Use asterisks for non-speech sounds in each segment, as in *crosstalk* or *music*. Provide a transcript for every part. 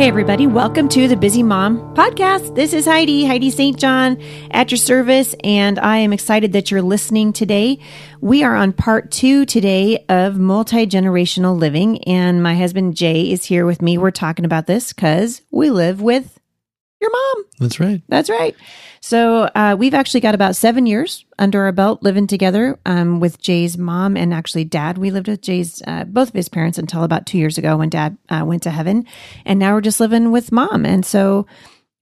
Hey, everybody, welcome to the Busy Mom Podcast. This is Heidi, Heidi St. John at your service, and I am excited that you're listening today. We are on part two today of multi generational living, and my husband Jay is here with me. We're talking about this because we live with your mom. That's right. That's right. So uh, we've actually got about seven years under our belt living together um, with Jay's mom and actually dad. We lived with Jay's uh, both of his parents until about two years ago when dad uh, went to heaven, and now we're just living with mom. And so.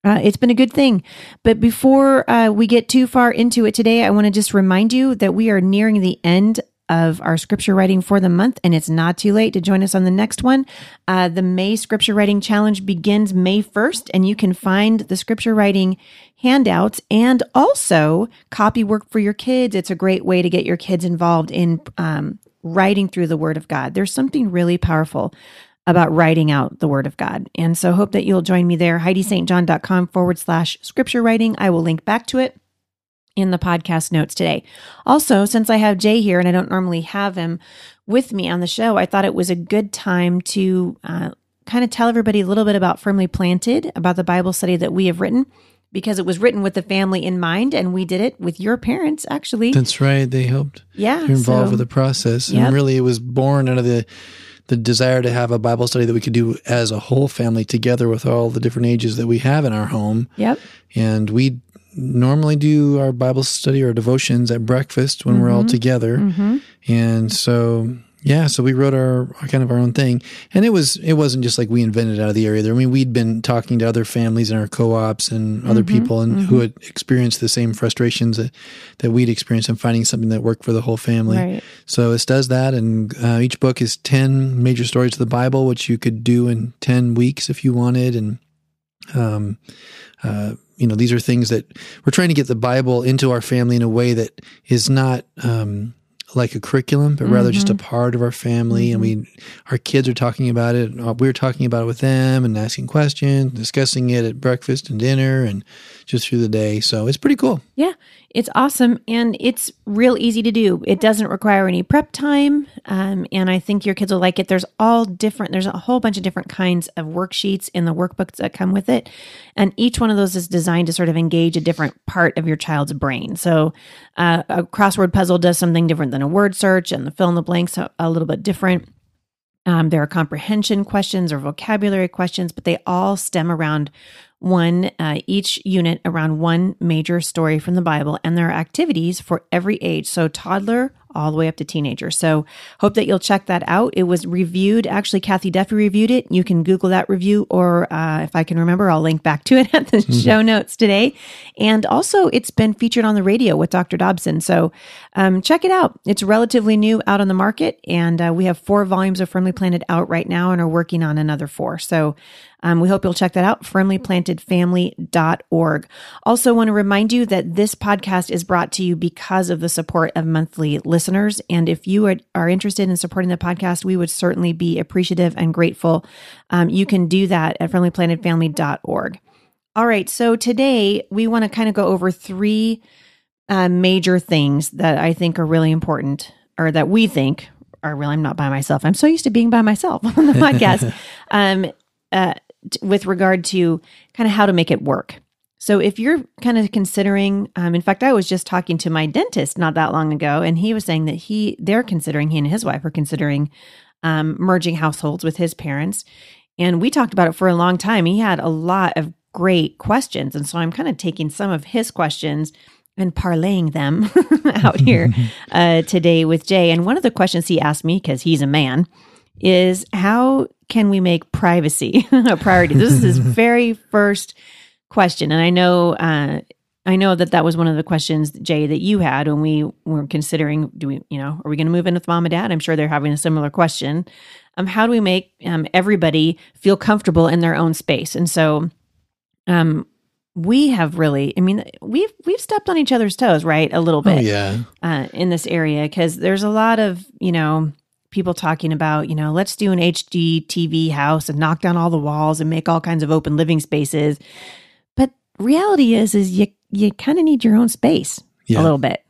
Uh, it's been a good thing. But before uh, we get too far into it today, I want to just remind you that we are nearing the end of our scripture writing for the month, and it's not too late to join us on the next one. Uh, the May Scripture Writing Challenge begins May 1st, and you can find the scripture writing handouts and also copy work for your kids. It's a great way to get your kids involved in um, writing through the Word of God. There's something really powerful about writing out the Word of God. And so hope that you'll join me there, HeidiSt.John.com forward slash scripture writing. I will link back to it in the podcast notes today. Also, since I have Jay here and I don't normally have him with me on the show, I thought it was a good time to uh, kind of tell everybody a little bit about Firmly Planted, about the Bible study that we have written. Because it was written with the family in mind, and we did it with your parents, actually. That's right. They helped. Yeah, You're involved so- with the process, Yep. and really, it was born out of the the desire to have a Bible study that we could do as a whole family together with all the different ages that we have in our home. Yep. And we normally do our Bible study or devotions at breakfast when we're all together. Mm-hmm. And so, yeah, so we wrote our, our kind of our own thing, and it was it wasn't just like we invented out of the area there. I mean, we'd been talking to other families in our co-ops and other Mm-hmm. people, and who had experienced the same frustrations that, that we'd experienced, and finding something that worked for the whole family. Right. So it does that, and uh, each book is ten major stories of the Bible, which you could do in ten weeks if you wanted, and um, uh, you know, these are things that we're trying to get the Bible into our family in a way that is not um, like a curriculum, but rather just a part of our family. And we, our kids are talking about it. uh, We're talking about it with them and asking questions, discussing it at breakfast and dinner, and just through the day. So it's pretty cool. Yeah, it's awesome and it's real easy to do. It doesn't require any prep time. Um, and I think your kids will like it. There's all different, there's a whole bunch of different kinds of worksheets in the workbooks that come with it. And each one of those is designed to sort of engage a different part of your child's brain. So uh, a crossword puzzle does something different than a word search, and the fill in the blanks are a little bit different. Um, there are comprehension questions or vocabulary questions, but they all stem around one, uh, each unit around one major story from the Bible. And there are activities for every age. So, toddler all the way up to teenager. So, hope that you'll check that out. It was reviewed. Actually, Cathy Duffy reviewed it. You can Google that review, or uh, if I can remember, I'll link back to it *laughs* at the show notes today. And also, it's been featured on the radio with Dr. Dobson. So, um, check it out. It's relatively new out on the market, and uh, we have four volumes of Firmly Planted out right now and are working on another four. So, um, we hope you'll check that out, firmlyplantedfamily.org. Also, want to remind you that this podcast is brought to you because of the support of monthly listeners. And if you are, are interested in supporting the podcast, we would certainly be appreciative and grateful. Um, you can do that at firmlyplantedfamily.org. All right. So today we want to kind of go over three uh, major things that I think are really important, or that we think are really. I'm not by myself. I'm so used to being by myself *laughs* on the podcast. *laughs* um, uh, t- with regard to kind of how to make it work. So if you're kind of considering, um, in fact, I was just talking to my dentist not that long ago, and he was saying that he they're considering he and his wife are considering um, merging households with his parents, and we talked about it for a long time. He had a lot of great questions, and so I'm kind of taking some of his questions and parlaying them *laughs* out here *laughs* uh, today with Jay. And one of the questions he asked me, because he's a man, is how can we make privacy *laughs* a priority? This is his *laughs* very first question, and I know uh, I know that that was one of the questions, Jay, that you had when we were considering do we, you know, are we going to move in with mom and dad? I'm sure they're having a similar question. Um, how do we make um, everybody feel comfortable in their own space? And so, um, we have really, I mean, we've we've stepped on each other's toes, right? A little bit, Oh yeah. uh, in this area because there's a lot of you know people talking about you know let's do an HGTV house and knock down all the walls and make all kinds of open living spaces. But reality is is you you kind of need your own space Yeah. a little bit.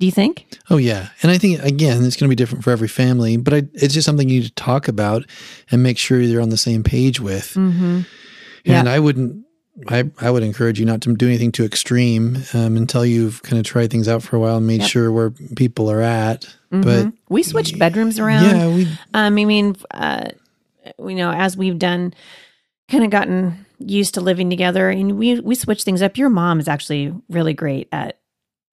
Do you think? Oh yeah, and I think again it's going to be different for every family, but I, it's just something you need to talk about and make sure you're on the same page with. Mm-hmm. And I wouldn't, I I would encourage you not to do anything too extreme um, until you've kind of tried things out for a while and made Yep. sure where people are at. But we switched bedrooms around. yeah, we Um, I mean, uh, you know, as we've done, kind of gotten used to living together, and we we switch things up. Your mom is actually really great at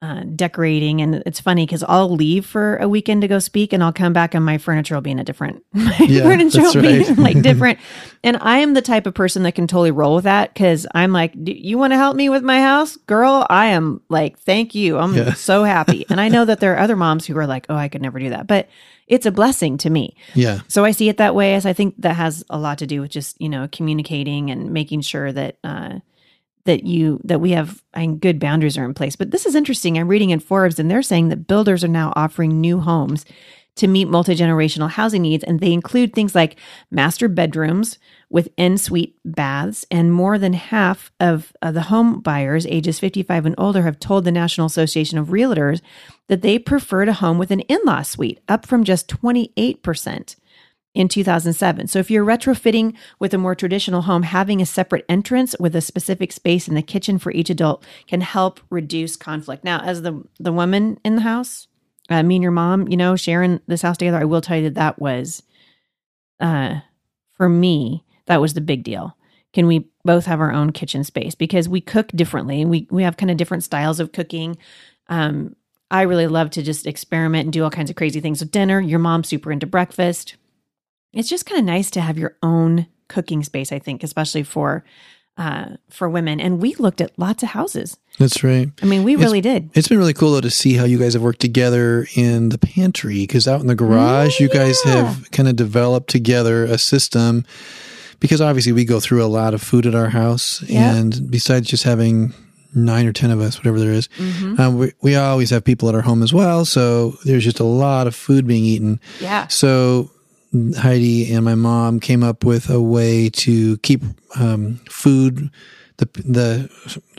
uh, decorating, and it's funny because I'll leave for a weekend to go speak, and I'll come back, and my furniture will be in a different *laughs* my Yeah, furniture will be *laughs* like different. And I am the type of person that can totally roll with that because I'm like, "Do you want to help me with my house, girl? I am like, thank you. I'm Yeah. so happy. And I know that there are other moms who are like, oh, I could never do that, but it's a blessing to me. yeah So I see it that way. As I think that has a lot to do with just you know communicating and making sure that uh, that you that we have mean, good boundaries are in place. But this is interesting. I'm reading in Forbes, and they're saying that builders are now offering new homes to meet multi generational housing needs, and they include things like master bedrooms with en suite baths. And more than half of uh, the home buyers ages 55 and older have told the National Association of Realtors that they preferred a home with an in law suite, up from just 28% in 2007. So if you're retrofitting with a more traditional home, having a separate entrance with a specific space in the kitchen for each adult can help reduce conflict. Now, as the the woman in the house, uh, me and your mom, you know, sharing this house together, I will tell you that that was, uh, for me, that was the big deal. Can we both have our own kitchen space because we cook differently? We we have kind of different styles of cooking. Um, I really love to just experiment and do all kinds of crazy things with dinner. Your mom's super into breakfast. It's just kind of nice to have your own cooking space, I think, especially for uh, for women. And we looked at lots of houses. that's right. I mean, we It's- really did. It's been really cool though to see how you guys have worked together in the pantry because out in the garage, you guys have kind of developed together a system. Because obviously, we go through a lot of food at our house, Yeah. and besides just having nine or ten of us, whatever there is, Mhm. um, we we always have people at our home as well. So there's just a lot of food being eaten. Yeah. So Heidi and my mom came up with a way to keep um, food, the the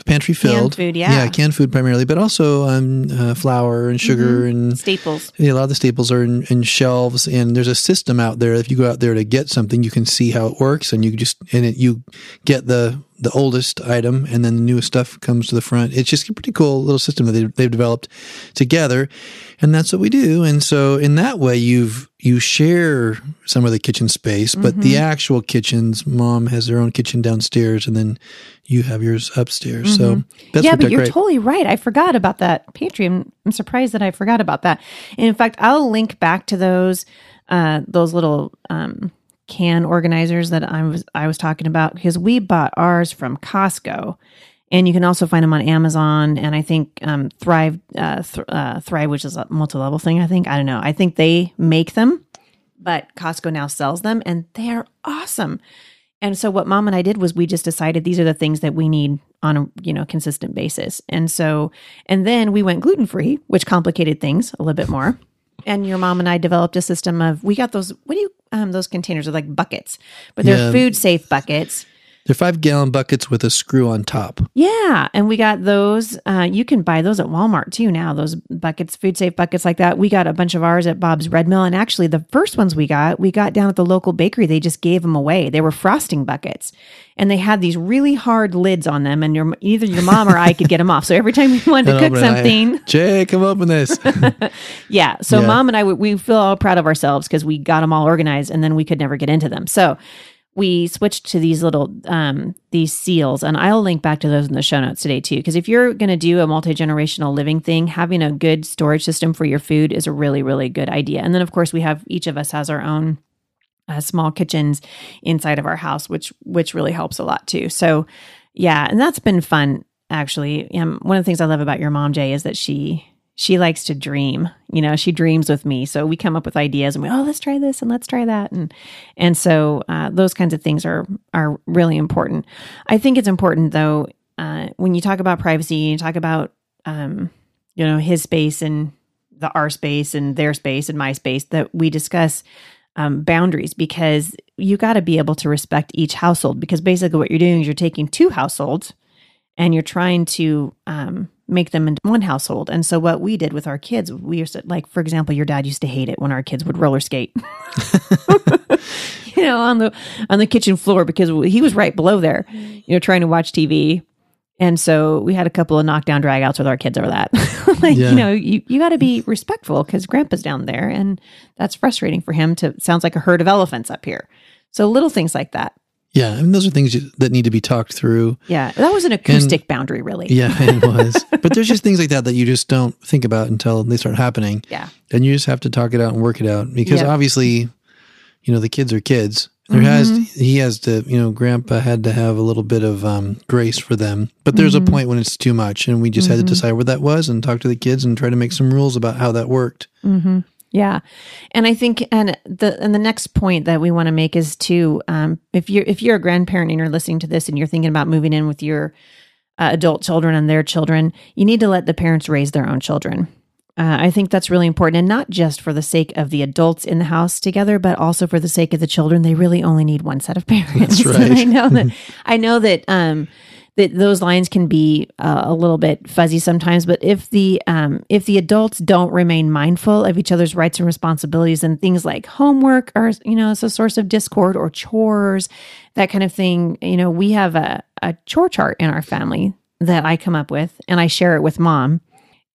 pantry filled. food, yeah. yeah, canned food primarily, but also um, uh, flour and sugar and Staples. yeah, a lot of the staples are in, in shelves, and there's a system out there. If you go out there to get something, you can see how it works, and you just and it, you get the the oldest item, and then the newest stuff comes to the front. It's just a pretty cool little system that they, they've developed together, and that's what we do. And so, in that way, you've you share some of the kitchen space, but the actual kitchens, mom has their own kitchen downstairs, and then you have yours upstairs. So that's yeah, but you're great. totally right. I forgot about that pantry. I'm, I'm surprised that I forgot about that. And in fact, I'll link back to those uh, those little um, can organizers that I was I was talking about because we bought ours from Costco, and you can also find them on Amazon. And I think um, Thrive uh, th- uh, Thrive, which is a multi level thing. I think I don't know. I think they make them, but Costco now sells them, and they are awesome. And so what mom and I did was we just decided these are the things that we need on a you know consistent basis. And so and then we went gluten free, which complicated things a little bit more. And your mom and I developed a system of we got those what do you um those containers are like buckets, but they're Yeah. food safe buckets. They're five gallon buckets with a screw on top. Yeah, and we got those. Uh, you can buy those at Walmart too now. Those buckets, food safe buckets like that. We got a bunch of ours at Bob's Red Mill, and actually, the first ones we got, we got down at the local bakery. They just gave them away. They were frosting buckets, and they had these really hard lids on them. And your either your mom or I could get them off. So every time we *laughs* wanted to cook it, I- something, *laughs* Jay, come open this. *laughs* yeah. So Yeah. mom and I, we feel all proud of ourselves because we got them all organized, and then we could never get into them. So we switched to these little um, these seals, and I'll link back to those in the show notes today too. Because if you're going to do a multi generational living thing, having a good storage system for your food is a really really good idea. And then of course we have each of us has our own uh, small kitchens inside of our house, which which really helps a lot too. So, yeah, and that's been fun actually. Um, one of the things I love about your mom, Jay, is that she she likes to dream. You know, she dreams with me, so we come up with ideas and we oh let's try this and let's try that and and so uh, those kinds of things are are really important. I think it's important though uh, when you talk about privacy, you talk about um, you know his space and the our space and their space and my space that we discuss um, boundaries because you got to be able to respect each household because basically what you're doing is you're taking two households and you're trying to um, make them into one household. And so what we did with our kids, we used to, like, for example, your dad used to hate it when our kids would roller skate, *laughs* *laughs* you know, on the on the kitchen floor because he was right below there, mm-hmm. you know, trying to watch TV. And so we had a couple of knockdown dragouts with our kids over that. *laughs* like, Yeah. you know, you, you got to be respectful because grandpa's down there and that's frustrating for him to sounds like a herd of elephants up here. So little things like that. Yeah, I mean, those are things that need to be talked through. Yeah. That was an acoustic boundary, really. Yeah, it *laughs* was. but there's just things like that that you just don't think about until they start happening. Yeah. And you just have to talk it out and work it out because Yep. obviously, you know, the kids are kids. There has Mm-hmm. he has to, you know, grandpa had to have a little bit of um, grace for them. But there's Mm-hmm. a point when it's too much and we just had to decide where that was and talk to the kids and try to make some rules about how that worked. Yeah, and I think, and the and the next point that we want to make is to, um, if you're if you're a grandparent and you're listening to this and you're thinking about moving in with your uh, adult children and their children, you need to let the parents raise their own children. Uh, I think that's really important, and not just for the sake of the adults in the house together, but also for the sake of the children. They really only need one set of *laughs* parents. That's right. *laughs* I know that. *laughs* I know that. Um, that those lines can be uh, a little bit fuzzy sometimes but if the um, if the adults don't remain mindful of each other's rights and responsibilities and things like homework are you know it's a source of discord or chores that kind of thing you know we have a, a chore chart in our family that i come up with and i share it with mom.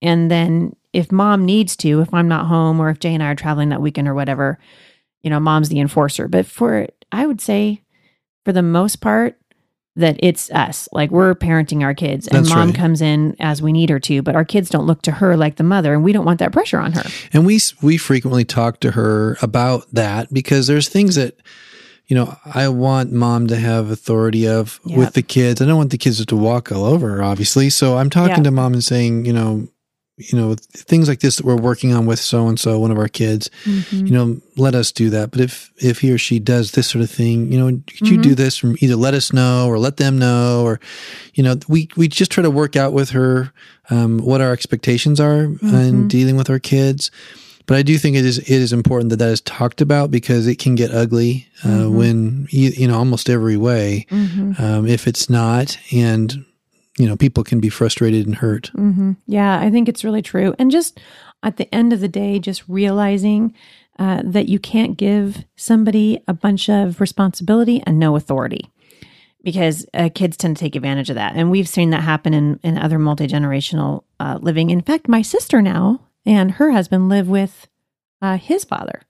And then if mom needs to if i'm not home or if jay and i are traveling that weekend or whatever you know mom's the enforcer. But for i would say for the most part that it's us. Like we're parenting our kids and That's mom right. comes in as we need her to, but our kids don't look to her like the mother and we don't want that pressure on her. And we we frequently talk to her about that because there's things that you know I want mom to have authority of Yep. with the kids. I don't want the kids to walk all over her, obviously. So I'm talking Yep. to mom and saying, you know, you know things like this that we're working on with so and so, one of our kids. Mm-hmm. You know, let us do that. But if if he or she does this sort of thing, you know, could you Mm-hmm. do this from either let us know or let them know or you know we we just try to work out with her um, what our expectations are Mm-hmm. in dealing with our kids. But I do think it is it is important that that is talked about because it can get ugly uh, Mm-hmm. when you, you know almost every way. Um, if it's not, and you know people can be frustrated and hurt. Mm-hmm. Yeah, I think it's really true. And just at the end of the day, just realizing uh, that you can't give somebody a bunch of responsibility and no authority because uh, kids tend to take advantage of that. And we've seen that happen in, in other multi generational uh, living. In fact, my sister now and her husband live with uh, his father.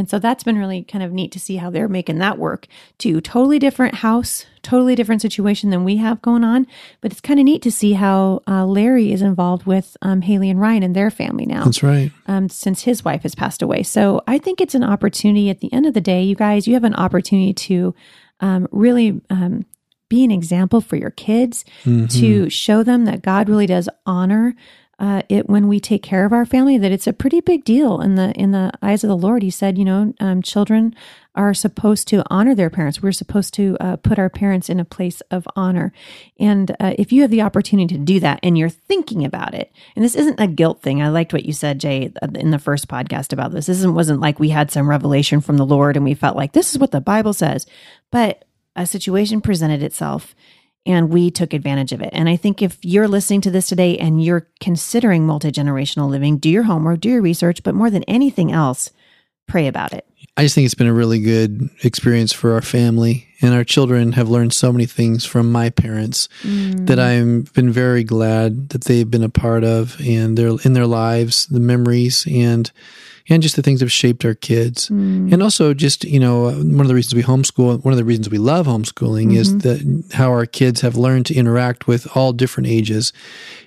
And so that's been really kind of neat to see how they're making that work too. Totally different house, totally different situation than we have going on. But it's kind of neat to see how uh, Larry is involved with um, Haley and Ryan and their family now That's right. um, since his wife has passed away. So I think it's an opportunity at the end of the day, you guys, you have an opportunity to um, really um, be an example for your kids, to show them that God really does honor. Uh, it when we take care of our family, that it's a pretty big deal in the in the eyes of the Lord. He said, you know, um, children are supposed to honor their parents. We're supposed to uh, put our parents in a place of honor. And uh, if you have the opportunity to do that and you're thinking about it, and this isn't a guilt thing. I liked what you said, Jay, uh, in the first podcast about this. This isn't, wasn't like we had some revelation from the Lord and we felt like this is what the Bible says. But a situation presented itself and we took advantage of it. And I think if you're listening to this today and you're considering multi generational living, do your homework, do your research, but more than anything else, pray about it. I just think it's been a really good experience for our family, and our children have learned so many things from my parents mm. that I've been very glad that they've been a part of, and they're in their lives, the memories, and and just the things that have shaped our kids. Mm. And also, just you know, one of the reasons we homeschool, one of the reasons we love homeschooling is that how our kids have learned to interact with all different ages,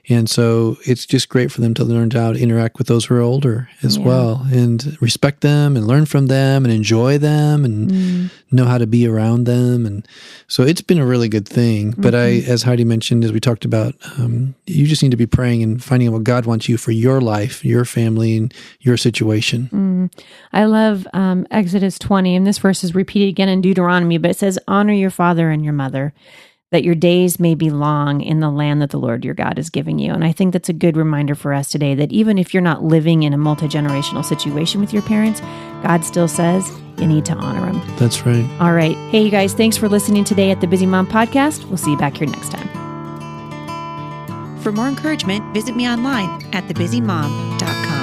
and so it's just great for them to learn how to interact with those who are older as Yeah. well, and respect them, and learn from them, and enjoy them, and Mm. know how to be around them, and so it's been a really good thing. But I, Mm-hmm. as Heidi mentioned, as we talked about, um, you just need to be praying and finding out what God wants you for your life, your family, and your situation. Mm. I love um, Exodus 20, and this verse is repeated again in Deuteronomy, but it says, Honor your father and your mother, that your days may be long in the land that the Lord your God is giving you. And I think that's a good reminder for us today that even if you're not living in a multi generational situation with your parents, God still says you need to honor them. That's right. All right. Hey, you guys, thanks for listening today at the Busy Mom Podcast. We'll see you back here next time. For more encouragement, visit me online at thebusymom.com.